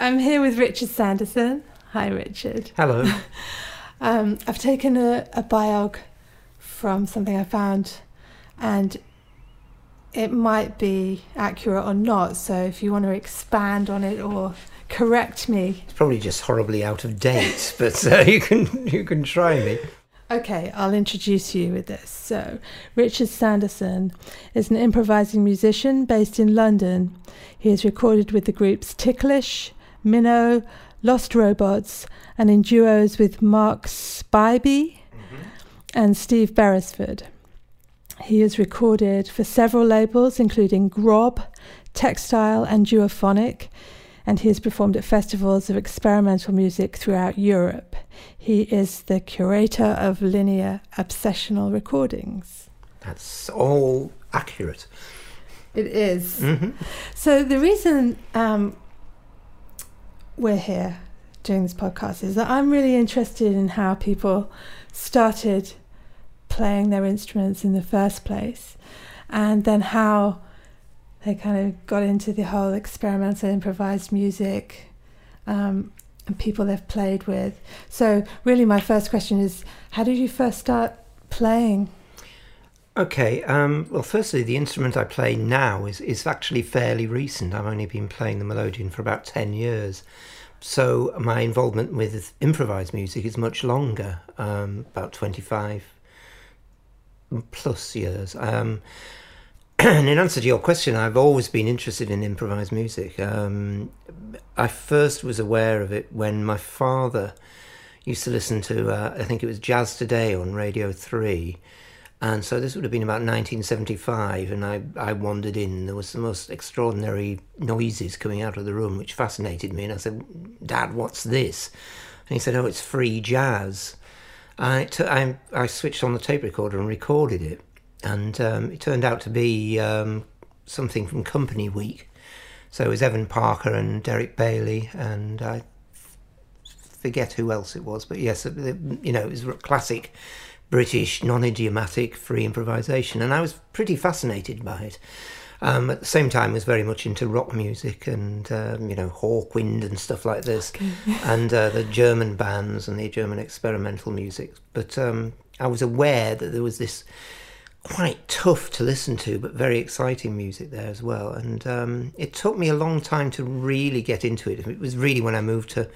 I'm here with Richard Sanderson. Hi, Richard. Hello. um, I've taken a, a biog from something I found, and it might be accurate or not. So if you want to expand on it or correct me, it's probably just horribly out of date, but uh, you can you can try me. Okay, I'll introduce you with this. So, Richard Sanderson is an improvising musician based in London. He has recorded with the groups Ticklish, Minnow, Lost Robots, and in duos with Mark Spivey mm-hmm. and Steve Beresford. He has recorded for several labels, including Grob, Textile, and Duophonic, and he has performed at festivals of experimental music throughout Europe. He is the curator of linear obsessional recordings. That's all accurate. It is. Mm-hmm. So, the reason um, we're here doing this podcast is that I'm really interested in how people started playing their instruments in the first place and then how they kind of got into the whole experimental improvised music um, and people they've played with. So, really, my first question is how did you first start playing? Okay, um, well, firstly, the instrument I play now is, is actually fairly recent. I've only been playing the melodeon for about 10 years. So, my involvement with improvised music is much longer, um, about 25 plus years. Um, and in answer to your question, I've always been interested in improvised music. Um, I first was aware of it when my father used to listen to, uh, I think it was Jazz Today on Radio 3 and so this would have been about 1975, and I, I wandered in. There was the most extraordinary noises coming out of the room, which fascinated me. And I said, Dad, what's this? And he said, Oh, it's free jazz. I, t- I, I switched on the tape recorder and recorded it. And um, it turned out to be um, something from Company Week. So it was Evan Parker and Derek Bailey, and I forget who else it was, but yes, you know, it was classic British, non idiomatic, free improvisation, and I was pretty fascinated by it. Um, at the same time, I was very much into rock music and um, you know Hawkwind and stuff like this, okay. and uh, the German bands and the German experimental music. But um, I was aware that there was this quite tough to listen to, but very exciting music there as well. And um, it took me a long time to really get into it. It was really when I moved to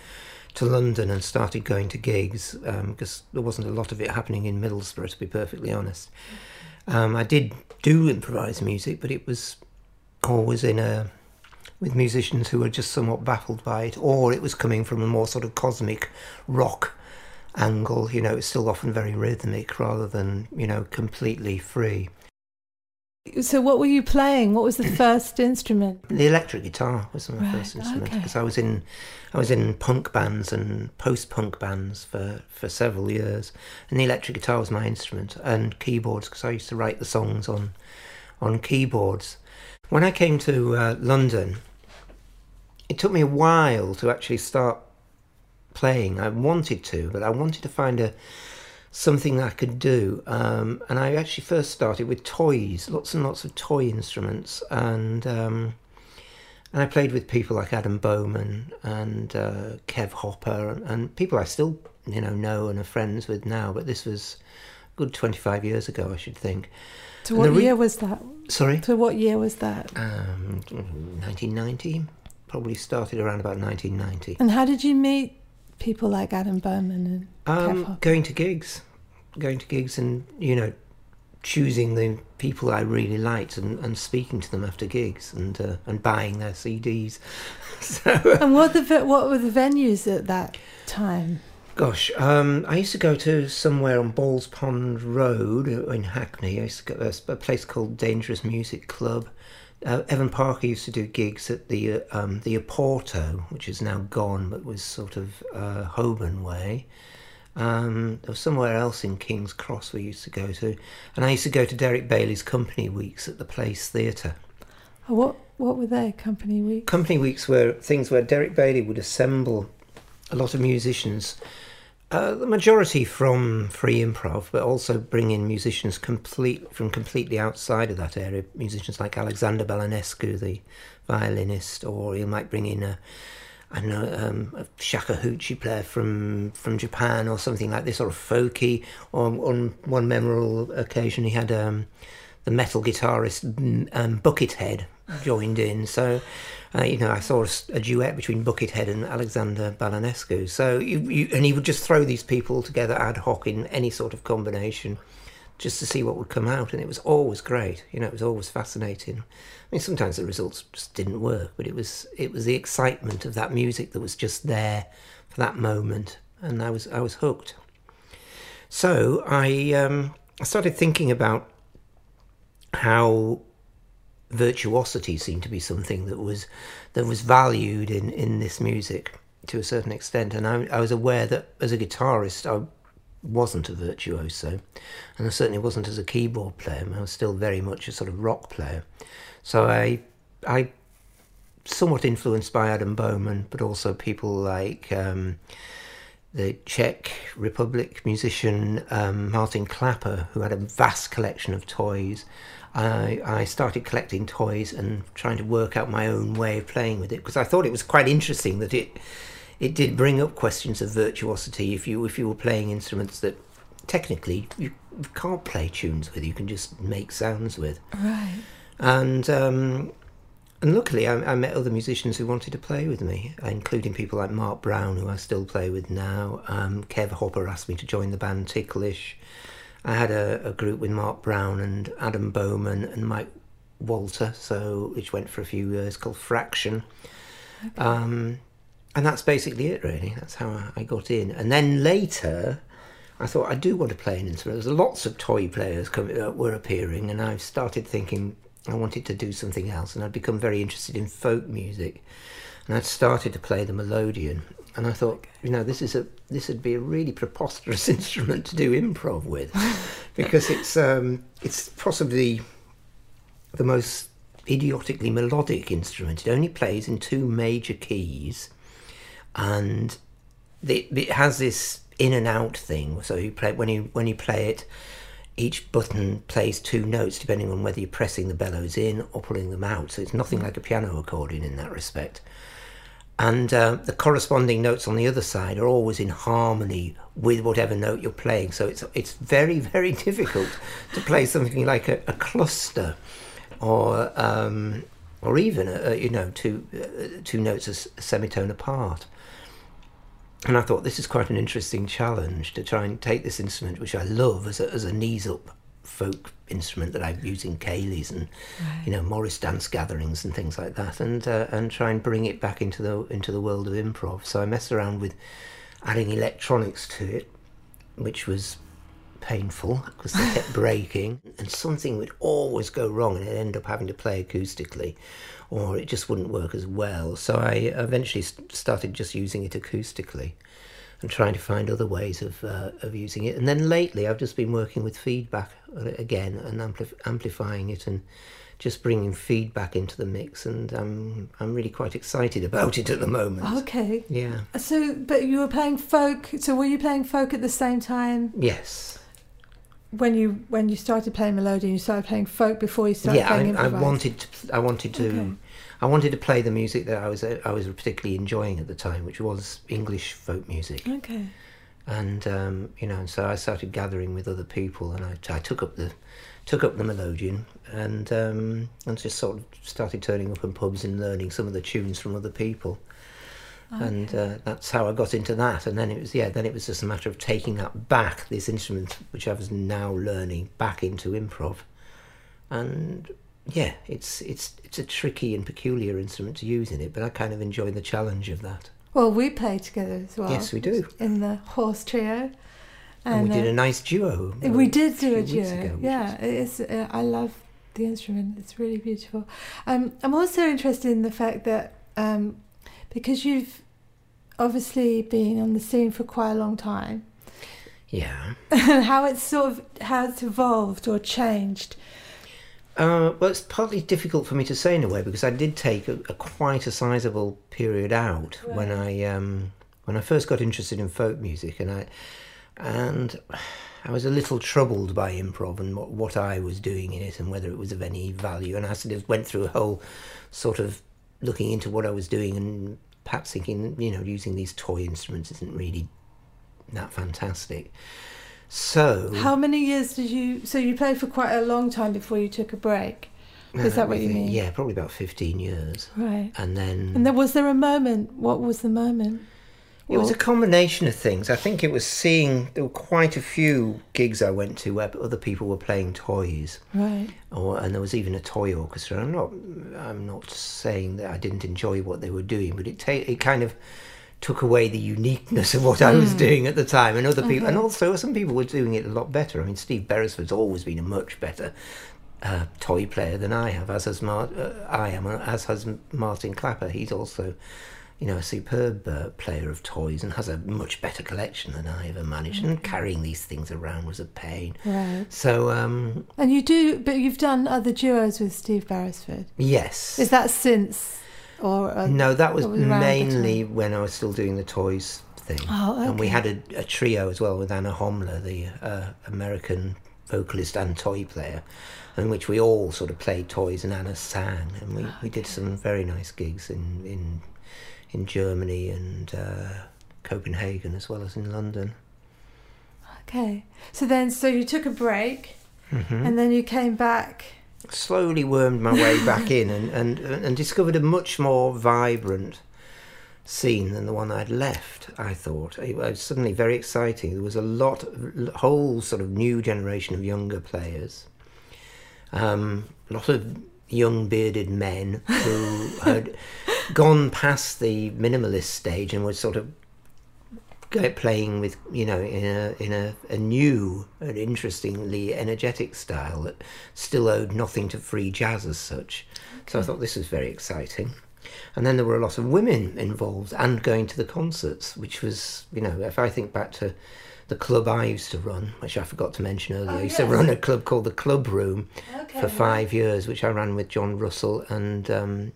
to London and started going to gigs because um, there wasn't a lot of it happening in Middlesbrough, to be perfectly honest. Um, I did do improvise music, but it was always in a with musicians who were just somewhat baffled by it, or it was coming from a more sort of cosmic rock angle. You know, it's still often very rhythmic rather than you know completely free. So, what were you playing? What was the first instrument? The electric guitar was my right, first instrument because okay. I was in, I was in punk bands and post-punk bands for, for several years, and the electric guitar was my instrument and keyboards because I used to write the songs on, on keyboards. When I came to uh, London, it took me a while to actually start playing. I wanted to, but I wanted to find a something I could do. Um, and I actually first started with toys, lots and lots of toy instruments, and um, and I played with people like Adam Bohman and uh, Kev Hopper and, and, people I still you know know and are friends with now. But this was good twenty five years ago, I should think. To what re- year was that? Sorry. To what year was that? Um, nineteen ninety. Probably started around about nineteen ninety. And how did you meet people like Adam Bohman and um, going to gigs, going to gigs, and you know, choosing the people I really liked and, and speaking to them after gigs and uh, and buying their CDs. so, and what the what were the venues at that time? Gosh, um, I used to go to somewhere on Balls Pond Road in Hackney. I used to go to a place called Dangerous Music Club. Uh, Evan Parker used to do gigs at the uh, um, the Oporto, which is now gone, but was sort of uh, Holborn way. Um, there was somewhere else in King's Cross we used to go to, and I used to go to Derek Bailey's company weeks at the Place Theatre. Oh, what what were they? Company weeks? Company weeks were things where Derek Bailey would assemble a lot of musicians, uh, the majority from free improv, but also bring in musicians complete from completely outside of that area. Musicians like Alexander Balanescu, the violinist, or you might bring in a I don't know, um, a shakuhachi player from from Japan or something like this, or a folky. Or on one memorable occasion, he had um, the metal guitarist um, Buckethead joined in. So, uh, you know, I saw a, a, duet between Buckethead and Alexander Balanescu. So, you, you, and he would just throw these people together ad hoc in any sort of combination just to see what would come out. And it was always great. You know, it was always fascinating. I mean, sometimes the results just didn't work, but it was it was the excitement of that music that was just there for that moment, and I was I was hooked. So I um, I started thinking about how virtuosity seemed to be something that was that was valued in in this music to a certain extent, and I, I was aware that as a guitarist I wasn't a virtuoso, and I certainly wasn't as a keyboard player. I was still very much a sort of rock player. So I, I, somewhat influenced by Adam Bohman, but also people like um, the Czech Republic musician um, Martin Klapper, who had a vast collection of toys. I, I started collecting toys and trying to work out my own way of playing with it because I thought it was quite interesting that it it did bring up questions of virtuosity if you if you were playing instruments that technically you can't play tunes with you can just make sounds with. Right. And um, and luckily I, I, met other musicians who wanted to play with me including people like Mark Brown who I still play with now. Um, Kev Hopper asked me to join the band Ticklish I had a, a group with Mark Brown and Adam Bohman and Mike Walter so which went for a few years called Fraction okay. um, and that's basically it, really. That's how I got in. And then later, I thought I do want to play an instrument. There's lots of toy players coming, uh, were appearing, and I started thinking I wanted to do something else. And I'd become very interested in folk music, and I'd started to play the melodeon. And I thought, you know, this is a this would be a really preposterous instrument to do improv with, because it's um, it's possibly the most idiotically melodic instrument. It only plays in two major keys and it, it has this in and out thing. So you play when you when you play it, each button plays two notes depending on whether you're pressing the bellows in or pulling them out. So it's nothing like a piano accordion in that respect. And uh, the corresponding notes on the other side are always in harmony with whatever note you're playing. So it's it's very very difficult to play something like a, a cluster, or um, or even a, a, you know two uh, two notes a semitone apart and I thought this is quite an interesting challenge to try and take this instrument, which I love as a, as a knees up folk instrument that I use in ceilidhs and right. you know Morris dance gatherings and things like that, and uh, and try and bring it back into the into the world of improv. So I messed around with adding electronics to it, which was painful because they kept breaking, and something would always go wrong, and I'd end up having to play acoustically or it just wouldn't work as well. So I eventually started just using it acoustically and trying to find other ways of uh, of using it. And then lately, I've just been working with feedback again and ampli- amplifying it and just bringing feedback into the mix. And um, I'm really quite excited about it at the moment. Okay. Yeah. So, but you were playing folk. So, were you playing folk at the same time? Yes when you when you started playing melody you started playing folk before you started yeah, playing I, I wanted to I wanted to okay. I wanted to play the music that I was I was particularly enjoying at the time, which was English folk music. Okay. And um, you know, and so I started gathering with other people, and I, I took up the took up the melodeon, and um, and just sort of started turning up in pubs and learning some of the tunes from other people. Okay. And uh, that's how I got into that. And then it was, yeah, then it was just a matter of taking that back, this instrument, which I was now learning, back into improv. And yeah, it's it's it's a tricky and peculiar instrument to use in it, but I kind of enjoy the challenge of that. Well, we play together as well. Yes, we do in the horse trio, and, and we did uh, a nice duo. We did do a duo. Ago, yeah, it's. Uh, I love the instrument. It's really beautiful. Um, I'm also interested in the fact that um, because you've obviously been on the scene for quite a long time, Yeah. how it's sort of how it's evolved or changed. Uh, well, it's partly difficult for me to say in a way because I did take a, a quite a sizable period out when I um, when I first got interested in folk music, and I and I was a little troubled by improv and what, what I was doing in it and whether it was of any value. And I sort of went through a whole sort of looking into what I was doing and perhaps thinking, you know, using these toy instruments isn't really that fantastic. So How many years did you? So you played for quite a long time before you took a break. Uh, Is that what you mean? Yeah, probably about fifteen years, Right. and then And then was there a moment? What was the moment? It was a combination of things. I think it was seeing there were quite a few gigs I went to where other people were playing toys, right. or and there was even a toy orchestra. I'm not I'm not saying that I didn't enjoy what they were doing, but it ta- it kind of took away the uniqueness of what I was doing at the time, and other people, and also some people were doing it a lot better. I mean, Steve Beresford's always been a much better. Uh, toy player than I have, as has Mar- uh, I am, as has Martin Klapper. He's also you know, a superb uh, player of toys and has a much better collection than I ever managed. And carrying these things around was a pain. Right. So, um, And you do, but you've done other duos with Steve Beresford. yes. Is that since, or uh, no, that was was mainly when I was still doing the toys thing. Oh, And we had a, a trio as well with Anna Homler, the uh, American vocalist and toy player, in which we all sort of played toys and Anna sang. And we, we did some very nice gigs in, in, in Germany and uh, Copenhagen as well as in London. Okay. So then, so you took a break, hmm and then you came back. slowly wormed my way back in and, and, and discovered a much more vibrant scene than the one I'd left, I thought. It was suddenly very exciting. There was a lot, a whole sort of new generation of younger players. Um, a lot of young bearded men who had gone past the minimalist stage and were sort of playing with you know in a in a, a new and interestingly energetic style that still owed nothing to free jazz as such. So I thought this was very exciting. And then there were a lot of women involved and going to the concerts, which was you know if I think back to the club I used to run, which I forgot to mention earlier, Oh, I used to run a club called the Club Room Okay. for five years, which I ran with John Russell and um,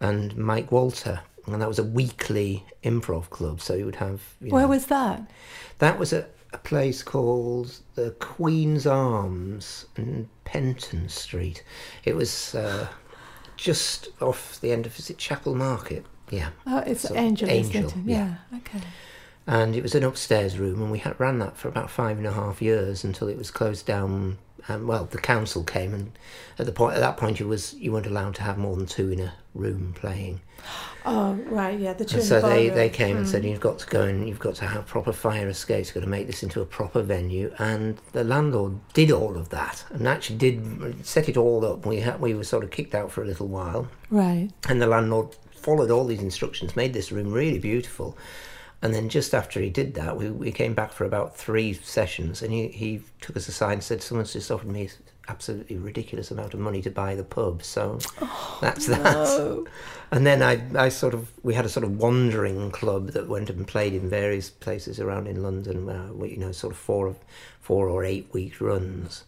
and Mike Walter, and that was a weekly improv club. So you would have you Where know, was that? that was a, a place called the Queen's Arms in Penton Street. It was uh, just off the end of is it Chapel Market? Yeah, Oh, it's Angel, Angel, yeah. Yeah. Okay. And it was an upstairs room, and we had ran that for about five and a half years until it was closed down. Um, well, the council came, and at the point at that point, you was you weren't allowed to have more than two in a room playing. Oh, right. Yeah. The two. And so the they, ballroom. they came and said Mm. you've got to go and you've got to have proper fire escapes. You've got to make this into a proper venue. And the landlord did all of that and actually did set it all up. We had, we were sort of kicked out for a little while, Right. and the landlord followed all these instructions, made this room really beautiful. And then just after he did that, we, we came back for about three sessions, and he, he took us aside and said, "Someone's just offered me absolutely ridiculous amount of money to buy the pub, so that's that." And then I, I sort of, we had a sort of wandering club that went and played in various places around in London, you know, sort of four, four or eight week runs.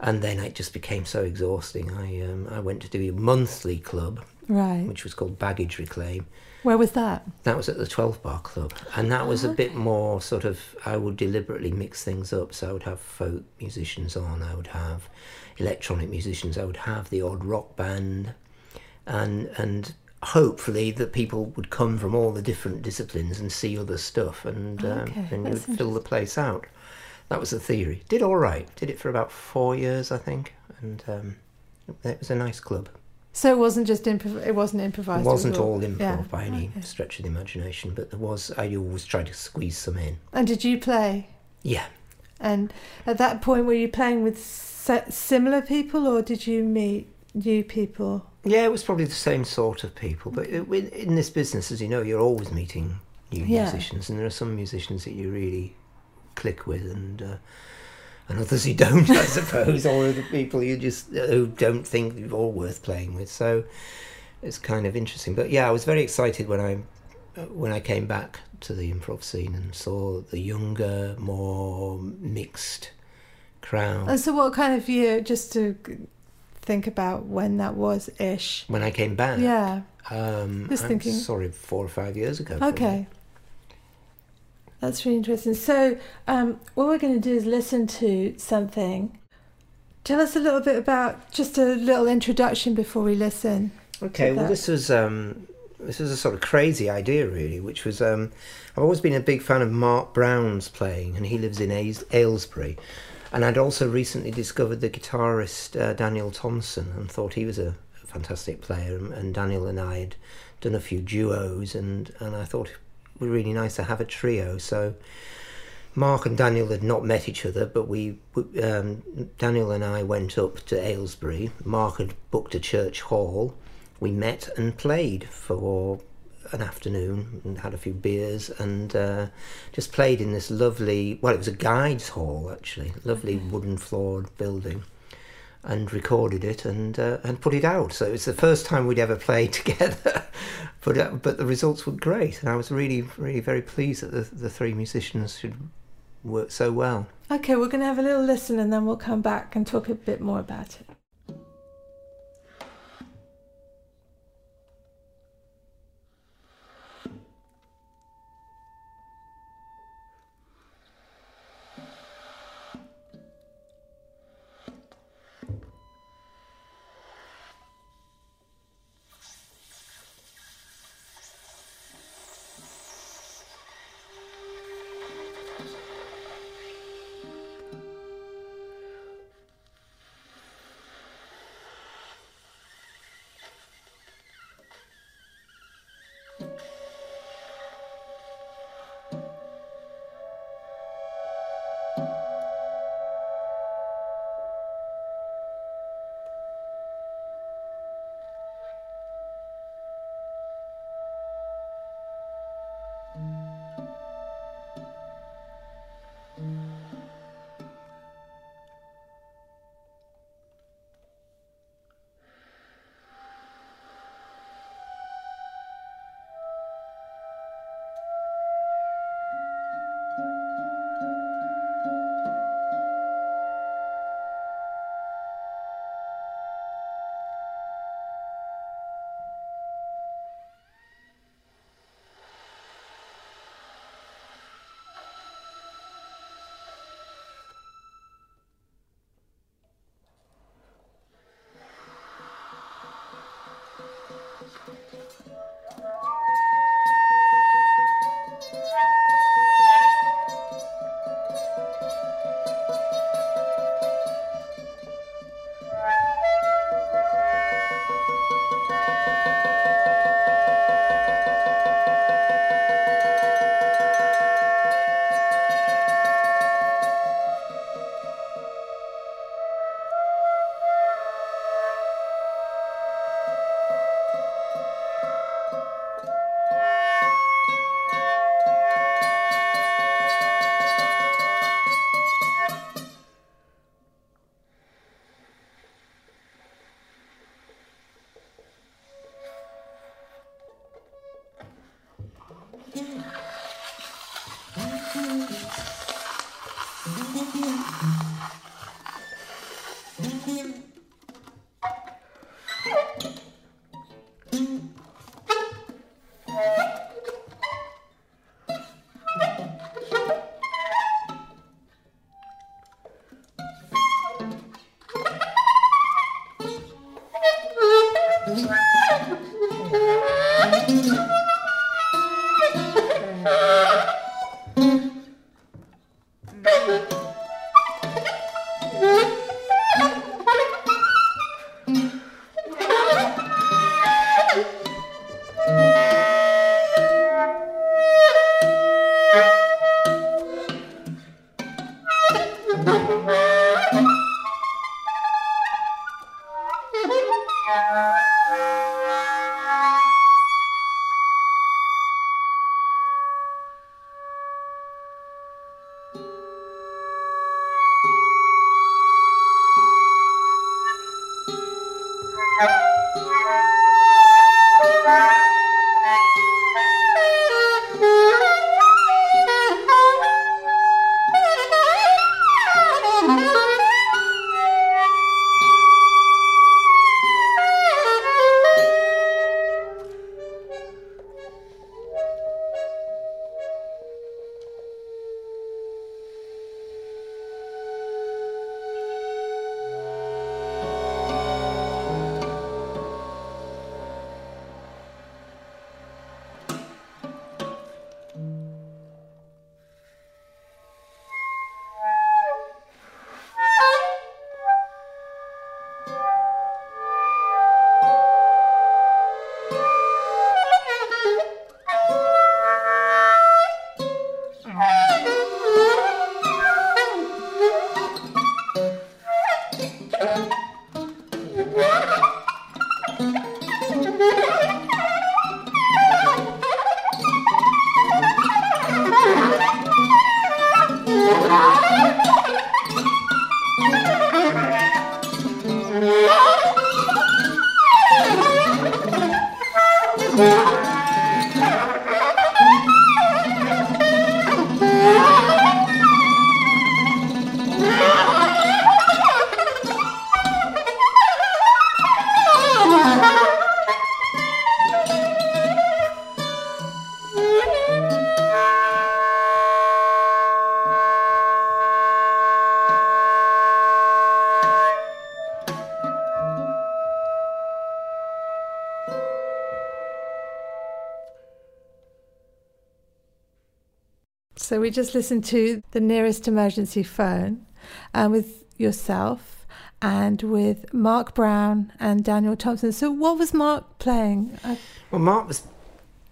And then it just became so exhausting. I, um, I went to do a monthly club, Right. which was called Baggage Reclaim. Where was that? That was at the 12 Bar Club. And that was a bit more sort of, I would deliberately mix things up. So I would have folk musicians on, I would have electronic musicians, I would have the odd rock band, and, and hopefully that people would come from all the different disciplines and see other stuff and, um, Okay, and you would fill the place out. That was the theory. Did all right. Did it for about four years, I think. And um, it was a nice club. So it wasn't just improv. It wasn't improvised. It wasn't was all improv yeah, by any okay. stretch of the imagination, but there was. I always tried to squeeze some in. And did you play? Yeah, And at that point, were you playing with similar people, or did you meet new people? yeah, it was probably the same sort of people. But in this business, as you know, you're always meeting new Yeah. musicians, and there are some musicians that you really click with, and uh, and others you don't, I suppose, or the people you just who don't think you're all worth playing with. So it's kind of interesting. But yeah, I was very excited when I when I came back to the improv scene and saw the younger, more mixed crowd. And so, what kind of year? Just to think about when that was ish. When I came back, Yeah. um, Just I'm thinking- sorry, four or five years ago. probably. That's really interesting. So, um, what we're going to do is listen to something. Tell us a little bit about just a little introduction before we listen. Okay, well, this was um, this was a sort of crazy idea, really, which was um, I've always been a big fan of Mark Brown's playing, and he lives in Aylesbury, and I'd also recently discovered the guitarist uh, Daniel Thompson, and thought he was a, fantastic player, and, and Daniel and I had done a few duos, and and I thought it would really nice to have a trio, so. Mark and Daniel had not met each other, but we, we- um, Daniel and I went up to Aylesbury. Mark had booked a church hall. We met and played for an afternoon and had a few beers and uh, just played in this lovely, well, it was a guides hall actually, lovely wooden floored building, and recorded it and uh, and put it out. So it was the first time we'd ever played together, but uh, but the results were great, and I was really really very pleased that the the three musicians should work so well. Okay, we're going to have a little listen and then we'll come back and talk a bit more about it. So we just listened to the nearest emergency phone um, with yourself and with Mark Brown and Daniel Thompson. So what was Mark playing? Uh, Well, Mark was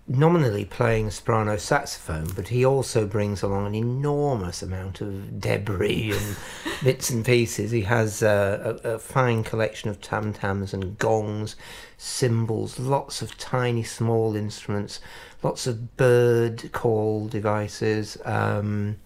nominally playing soprano saxophone, but he also brings along an enormous amount of debris and bits and pieces. He has uh, a, a fine collection of tam tams and gongs, cymbals, lots of tiny small instruments, lots of bird call devices. Um,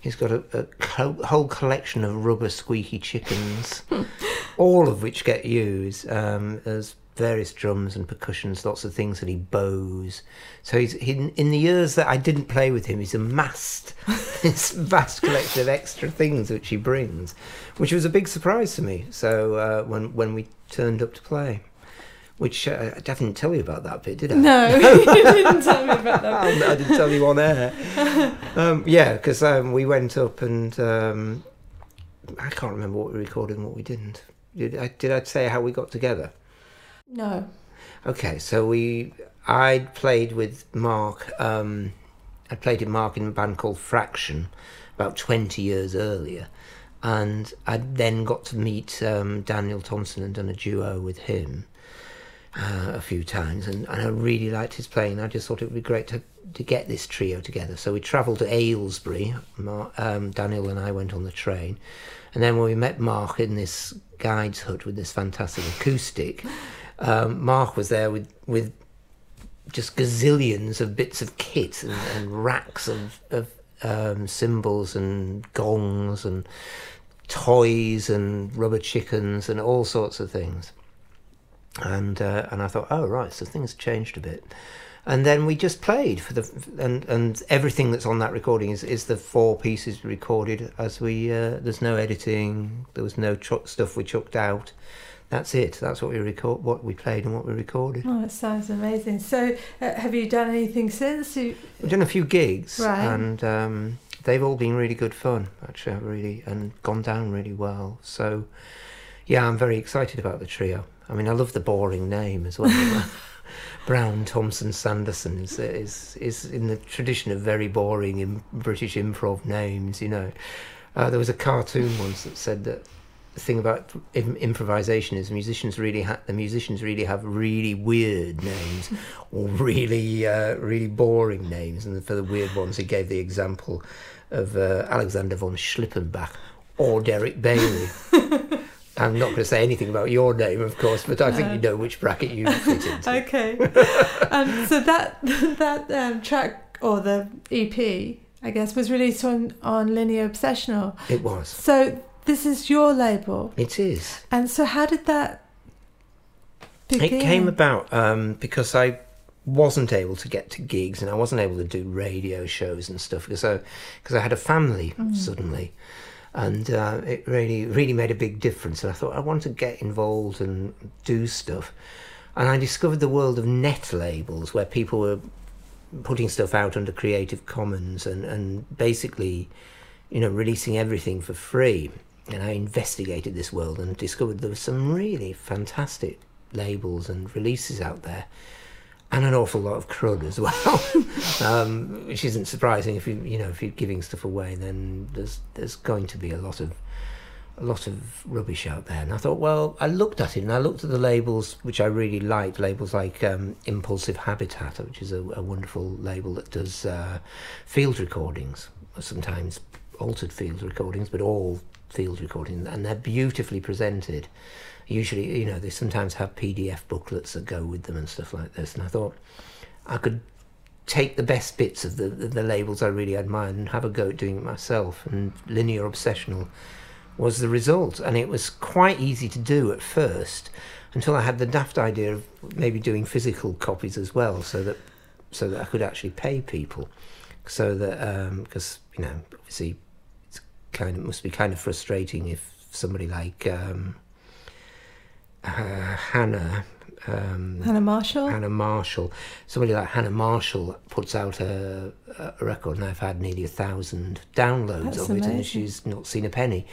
he's got a, a co- whole collection of rubber squeaky chickens, all of which get used um, as various drums and percussions, lots of things that he bows. So he's he, in the years that I didn't play with him, he's amassed this vast collection of extra things which he brings, which was a big surprise to me. So uh, when when we turned up to play, which uh, I didn't tell you about that bit, did I? no, you didn't tell me about that. I didn't tell you on air. Um, yeah, because um, we went up and um, I can't remember what we recorded and what we didn't. Did I, did I say how we got together? No. Okay, so we I played with Mark. Um, I played with Mark in a band called Fraction about twenty years earlier, and I then got to meet um, Daniel Thompson and done a duo with him uh, a few times, and, and I really liked his playing. I just thought it would be great to to get this trio together. So we travelled to Aylesbury. Mar- um, Daniel and I went on the train, and then when we met Mark in this guide's hut with this fantastic acoustic, um, Mark was there with with just gazillions of bits of kit and, and racks of, of um, cymbals and gongs and toys and rubber chickens and all sorts of things. And uh, and I thought, oh right, so things changed a bit. And then we just played for the and and everything that's on that recording is, is the four pieces recorded as we. Uh, there's no editing. There was no ch- stuff we chucked out. That's it. That's what we record. What we played and what we recorded. Oh, it sounds amazing. So, uh, have you done anything since? You, We've done a few gigs, Right. and um, they've all been really good fun. Actually, really and gone down really well. So, yeah, I'm very excited about the trio. I mean, I love the boring name as well. Brown, Thompson, Sanderson is is is in the tradition of very boring in British improv names. You know, uh, there was a cartoon once that said that thing about improvisation is musicians really ha- the musicians really have really weird names or really uh, really boring names. And for the weird ones he gave the example of uh, Alexander von Schlippenbach or Derek Bailey. I'm not going to say anything about your name of course but I think you know which bracket you fit into. Okay. um, so that that um, track or the EP, I guess, was released on on Linear Obsessional. it was. So this is your label, it is and so how did that begin? It came about um, because I wasn't able to get to gigs and I wasn't able to do radio shows and stuff because I because I had a family suddenly, and uh, it really really made a big difference. And I thought I want to get involved and do stuff, and I discovered the world of net labels where people were putting stuff out under Creative Commons and and basically, you know, releasing everything for free. And I investigated this world and discovered there were some really fantastic labels and releases out there, and an awful lot of crud as well, um, which isn't surprising if you you know if you're giving stuff away, then there's there's going to be a lot of a lot of rubbish out there. And I thought, well, I looked at it and I looked at the labels which I really liked, labels like um, Impulsive Habitat, which is a, a wonderful label that does uh, field recordings, sometimes altered field recordings, but all field recordings, and they're beautifully presented. Usually, you know, they sometimes have PDF booklets that go with them and stuff like this. And I thought I could take the best bits of the, the, the labels I really admired and have a go at doing it myself. And Linear Obsessional was the result. And it was quite easy to do at first until I had the daft idea of maybe doing physical copies as well so that so that I could actually pay people. So that, um, because, you know, obviously kind of, must be kind of frustrating if somebody like um, uh, Hannah. Um, Hannah Marshall. Hannah Marshall. Somebody like Hannah Marshall puts out a, a record, and I've had nearly a thousand downloads That's of it, and she's not seen a penny.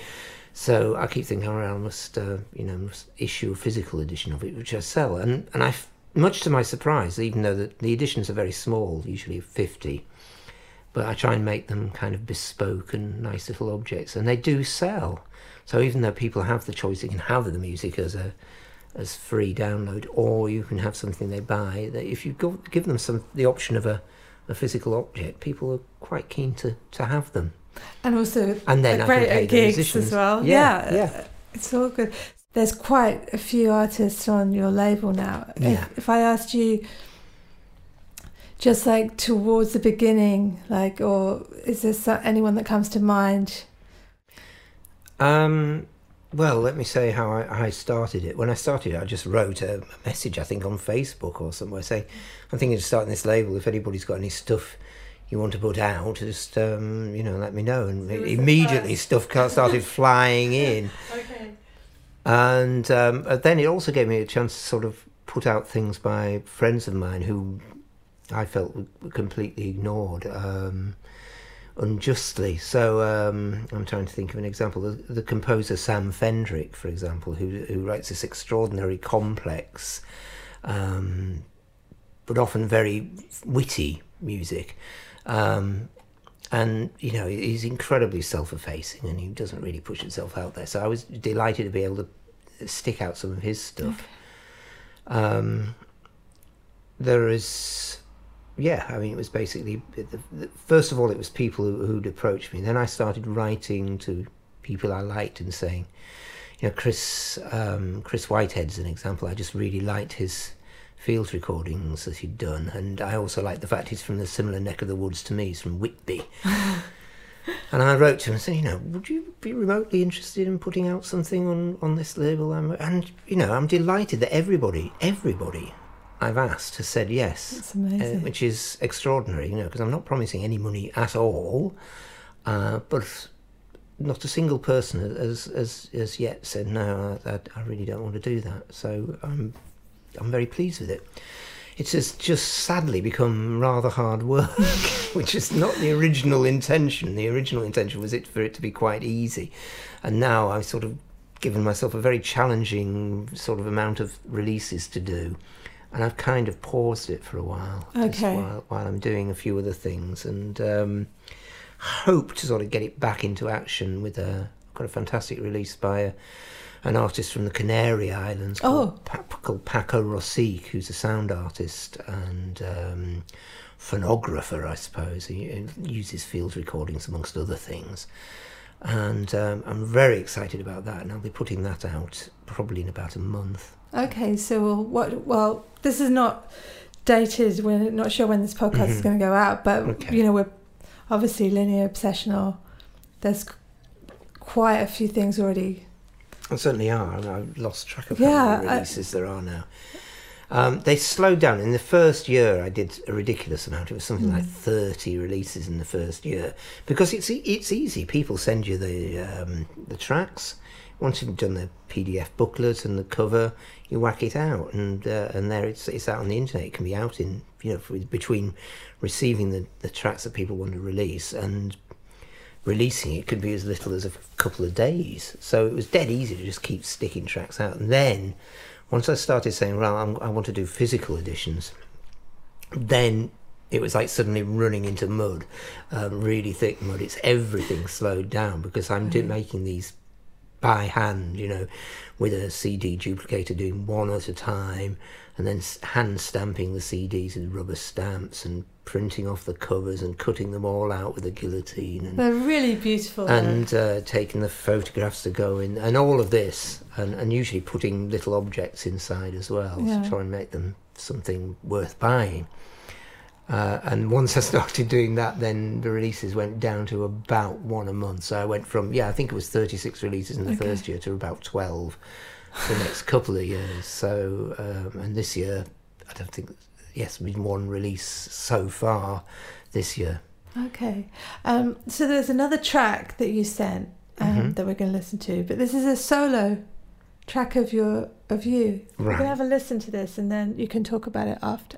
So I keep thinking, oh, I must, uh, you know, must issue a physical edition of it, which I sell, and and I, much to my surprise, even though the, the editions are very small, usually fifty, but I try and make them kind of bespoke and nice little objects, and they do sell. So even though people have the choice, they can have the music as a as free download, or you can have something they buy. That if you go, give them some the option of a, a physical object, people are quite keen to, to have them. And also, And then great at gigs musicians. as well. Yeah, Yeah, yeah. it's all good. There's quite a few artists on your label now. Yeah. If, if I asked you, just like towards the beginning, like, or is there anyone that comes to mind? Um, well, let me say how I, I started it. When I started it, I just wrote a, a message, I think, on Facebook or somewhere saying, I'm thinking of starting this label. If anybody's got any stuff you want to put out, just, um, you know, let me know. And So immediately stuff started flying in. Okay. And um, uh, then it also gave me a chance to sort of put out things by friends of mine who I felt were completely ignored um, unjustly. So um, I'm trying to think of an example. The, the composer Sam Fendrick, for example, who, who writes this extraordinary complex, um, but often very witty music. Um, and you know he's incredibly self-effacing and he doesn't really push himself out there so i was delighted to be able to stick out some of his stuff um, there is yeah i mean it was basically the, the, first of all it was people who, who'd approached me then i started writing to people i liked and saying you know chris um, chris whitehead's an example i just really liked his field recordings that he'd done, and I also liked the fact he's from the similar neck of the woods to me. He's from Whitby. and I wrote to him and said, you know, would you be remotely interested in putting out something on, on this label? I'm, and, you know, I'm delighted that everybody, everybody I've asked has said yes, uh, amazing. which is extraordinary, you know, because I'm not promising any money at all, uh, but not a single person has, has, has yet said, no, I, I, I really don't want to do that. So I'm I'm very pleased with it. It has just sadly become rather hard work, which is not the original intention. The original intention was it for it to be quite easy, and now I've sort of given myself a very challenging sort of amount of releases to do, and I've kind of paused it for a while, Okay. while, while I'm doing a few other things, and um, hope to sort of get it back into action with a I've got a fantastic release by a an artist from the Canary Islands called, Oh. pa- called Paco Rosic, who's a sound artist and um, phonographer, I suppose. He, he uses field recordings amongst other things. And um, I'm very excited about that, and I'll be putting that out probably in about a month. Okay, so well, what? Well, this is not dated. We're not sure when this podcast is Mhm. going to go out, but Okay. you know, we're obviously linear obsessional. There's quite a few things already. There certainly are. I've lost track of Yeah, how many I- releases there are now. Um, they slowed down. In the first year, I did a ridiculous amount. It was something like Mm. 30 releases in the first year because it's it's easy. People send you the um, the tracks. Once you've done the PDF booklet and the cover, you whack it out, and uh, and there it's it's out on the internet. It can be out in you know for, between receiving the, the tracks that people want to release and releasing it could be as little as a couple of days. So it was dead easy to just keep sticking tracks out. And then once I started saying, well, I'm, I want to do physical editions, then it was like suddenly running into mud, um, really thick mud. It's everything slowed down because I'm do- making these by hand, you know, with a CD duplicator doing one at a time and then hand stamping the CDs with rubber stamps and printing off the covers and cutting them all out with a guillotine and They're really beautiful. and uh, taking the photographs to go in, and all of this, and, and usually putting little objects inside as well Yeah. to try and make them something worth buying. Uh, and once I started doing that, then the releases went down to about one a month. So I went from, yeah, I think it was 36 releases in the Okay. first year to about 12 the next couple of years. So, um, and this year, I don't think, yes, been one release so far this year. Okay. Um, so there's another track that you sent um, Mhm. that we're going to listen to, but this is a solo track of your of you. We're going to have a listen to this, and then you can talk about it after.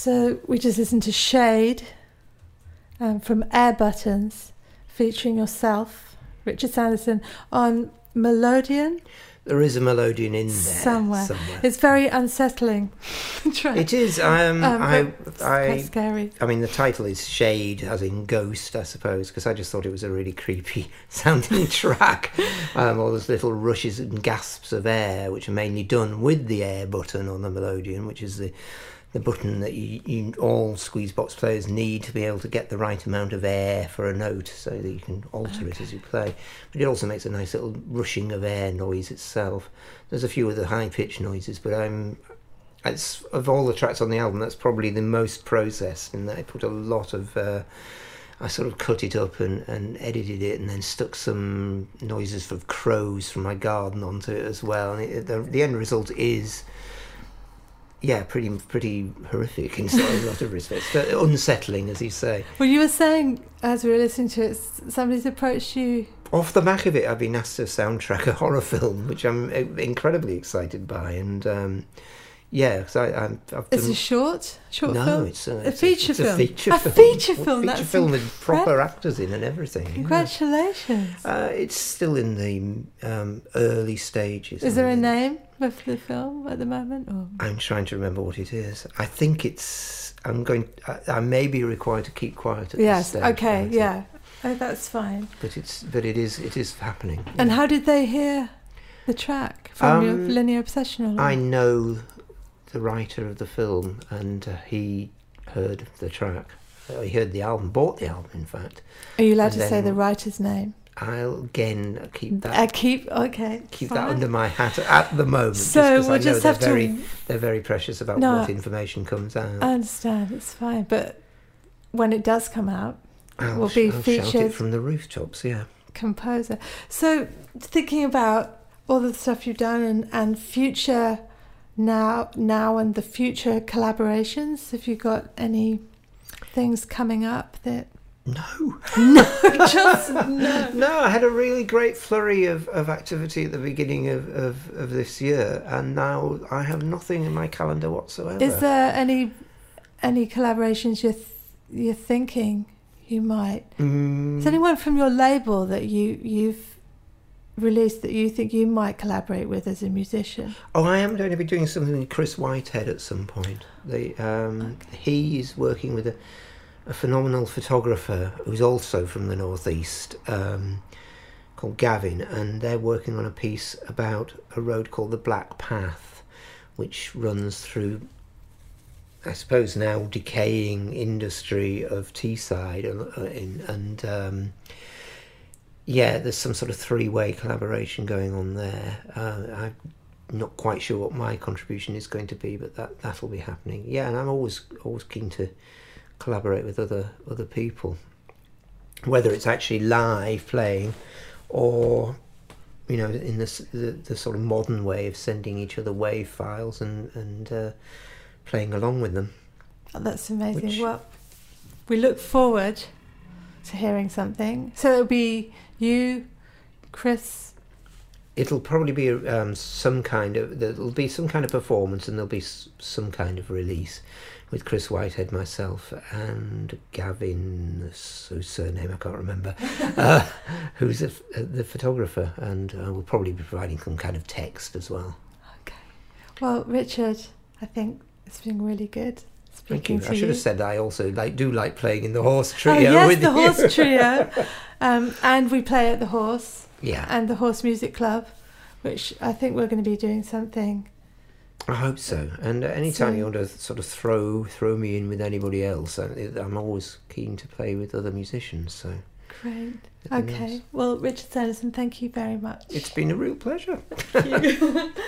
So we just listened to Shade um, from Air Buttons, featuring yourself, Richard Sanderson, on melodeon. There is a melodeon in there Somewhere. somewhere. It's very unsettling. It is. Um, Um, I, I, quite scary. I mean, the title is Shade, as in ghost, I suppose, because I just thought it was a really creepy sounding track. Um, all those little rushes and gasps of air, which are mainly done with the air button on the melodeon, which is the the button that you, you all squeeze box players need to be able to get the right amount of air for a note, so that you can alter it as you play. But it also makes a nice little rushing of air noise itself. There's a few other high pitched noises, but I'm it's of all the tracks on the album, that's probably the most processed in that I put a lot of. Uh, I sort of cut it up and, and edited it, and then stuck some noises of crows from my garden onto it as well. And it, the, the end result is, yeah, pretty pretty horrific in a lot of respects, but unsettling, as you say. Well, you were saying as we were listening to it, somebody's approached you. Off the back of it, I've been asked to soundtrack a horror film, which I'm uh, incredibly excited by, and um, yeah, 'cause I, I'm, I've done... It's a short, short no, film. it's a, A it's feature it's film. A feature A film. feature film, Feature that's film with proper actors in and everything. yeah. Congratulations. Uh, it's still in the um, early stages. Is there a I name of the film at the moment? Or? I'm trying to remember what it is. I think it's. I'm going. I, I may be required to keep quiet at Yes. this stage. Yes, okay. Yeah. Oh, that's fine. But it's. But it is. It is happening. And yeah. how did they hear the track from your Um, linear obsession? Or I know the writer of the film, and uh, he heard the track. Uh, he heard the album. Bought the album, in fact. Are you allowed to say the writer's name? I'll again keep that. I keep okay. keep fine. that under my hat at the moment. So just we'll I know just they're have very, to. they're very precious about No, what information comes out. I understand. It's fine, but when it does come out, I'll, will be I'll shout it featured- from the rooftops. Yeah. composer. So thinking about all the stuff you've done and, and future now now and the future collaborations, have you got any things coming up that No, just no. no. I had a really great flurry of, of activity at the beginning of, of, of this year, and now I have nothing in my calendar whatsoever. Is there any any collaborations you're th- you're thinking you might? Mm, Is anyone from your label that you you've released that you think you might collaborate with as a musician? oh, I am going to be doing something with Chris Whitehead at some point. The, um, He is working with a, a phenomenal photographer who's also from the northeast. Um, called Gavin, and they're working on a piece about a road called the Black Path, which runs through, I suppose now decaying industry of Teesside, and, uh, and um, yeah, there's some sort of three-way collaboration going on there. Uh, I'm not quite sure what my contribution is going to be, but that that'll be happening. Yeah, and I'm always always keen to collaborate with other other people, whether it's actually live playing or you know in this the, the sort of modern way of sending each other wave files and and uh, playing along with them. Oh, that's amazing. Which- Well, we look forward to hearing something. So it'll be you, Chris. It'll probably be um, some kind of there'll be some kind of performance and there'll be s- some kind of release with Chris Whitehead, myself, and Gavin, whose surname I can't remember, uh, who's f- uh, the photographer, and uh, we'll probably be providing some kind of text as well. Okay. Well, Richard, I think it's been really good Thank speaking you. to I should you. have said I also like do like playing in the horse trio. oh yes, with the you. horse trio, um, and we play at the horse yeah, and the horse music club, which I think we're going to be doing something. I hope so. And uh, anytime So- you want to sort of throw throw me in with anybody else, I, I'm always keen to play with other musicians. So Great. Okay. Well, Richard Sanderson, thank you very much. it's been a real pleasure. Thank you.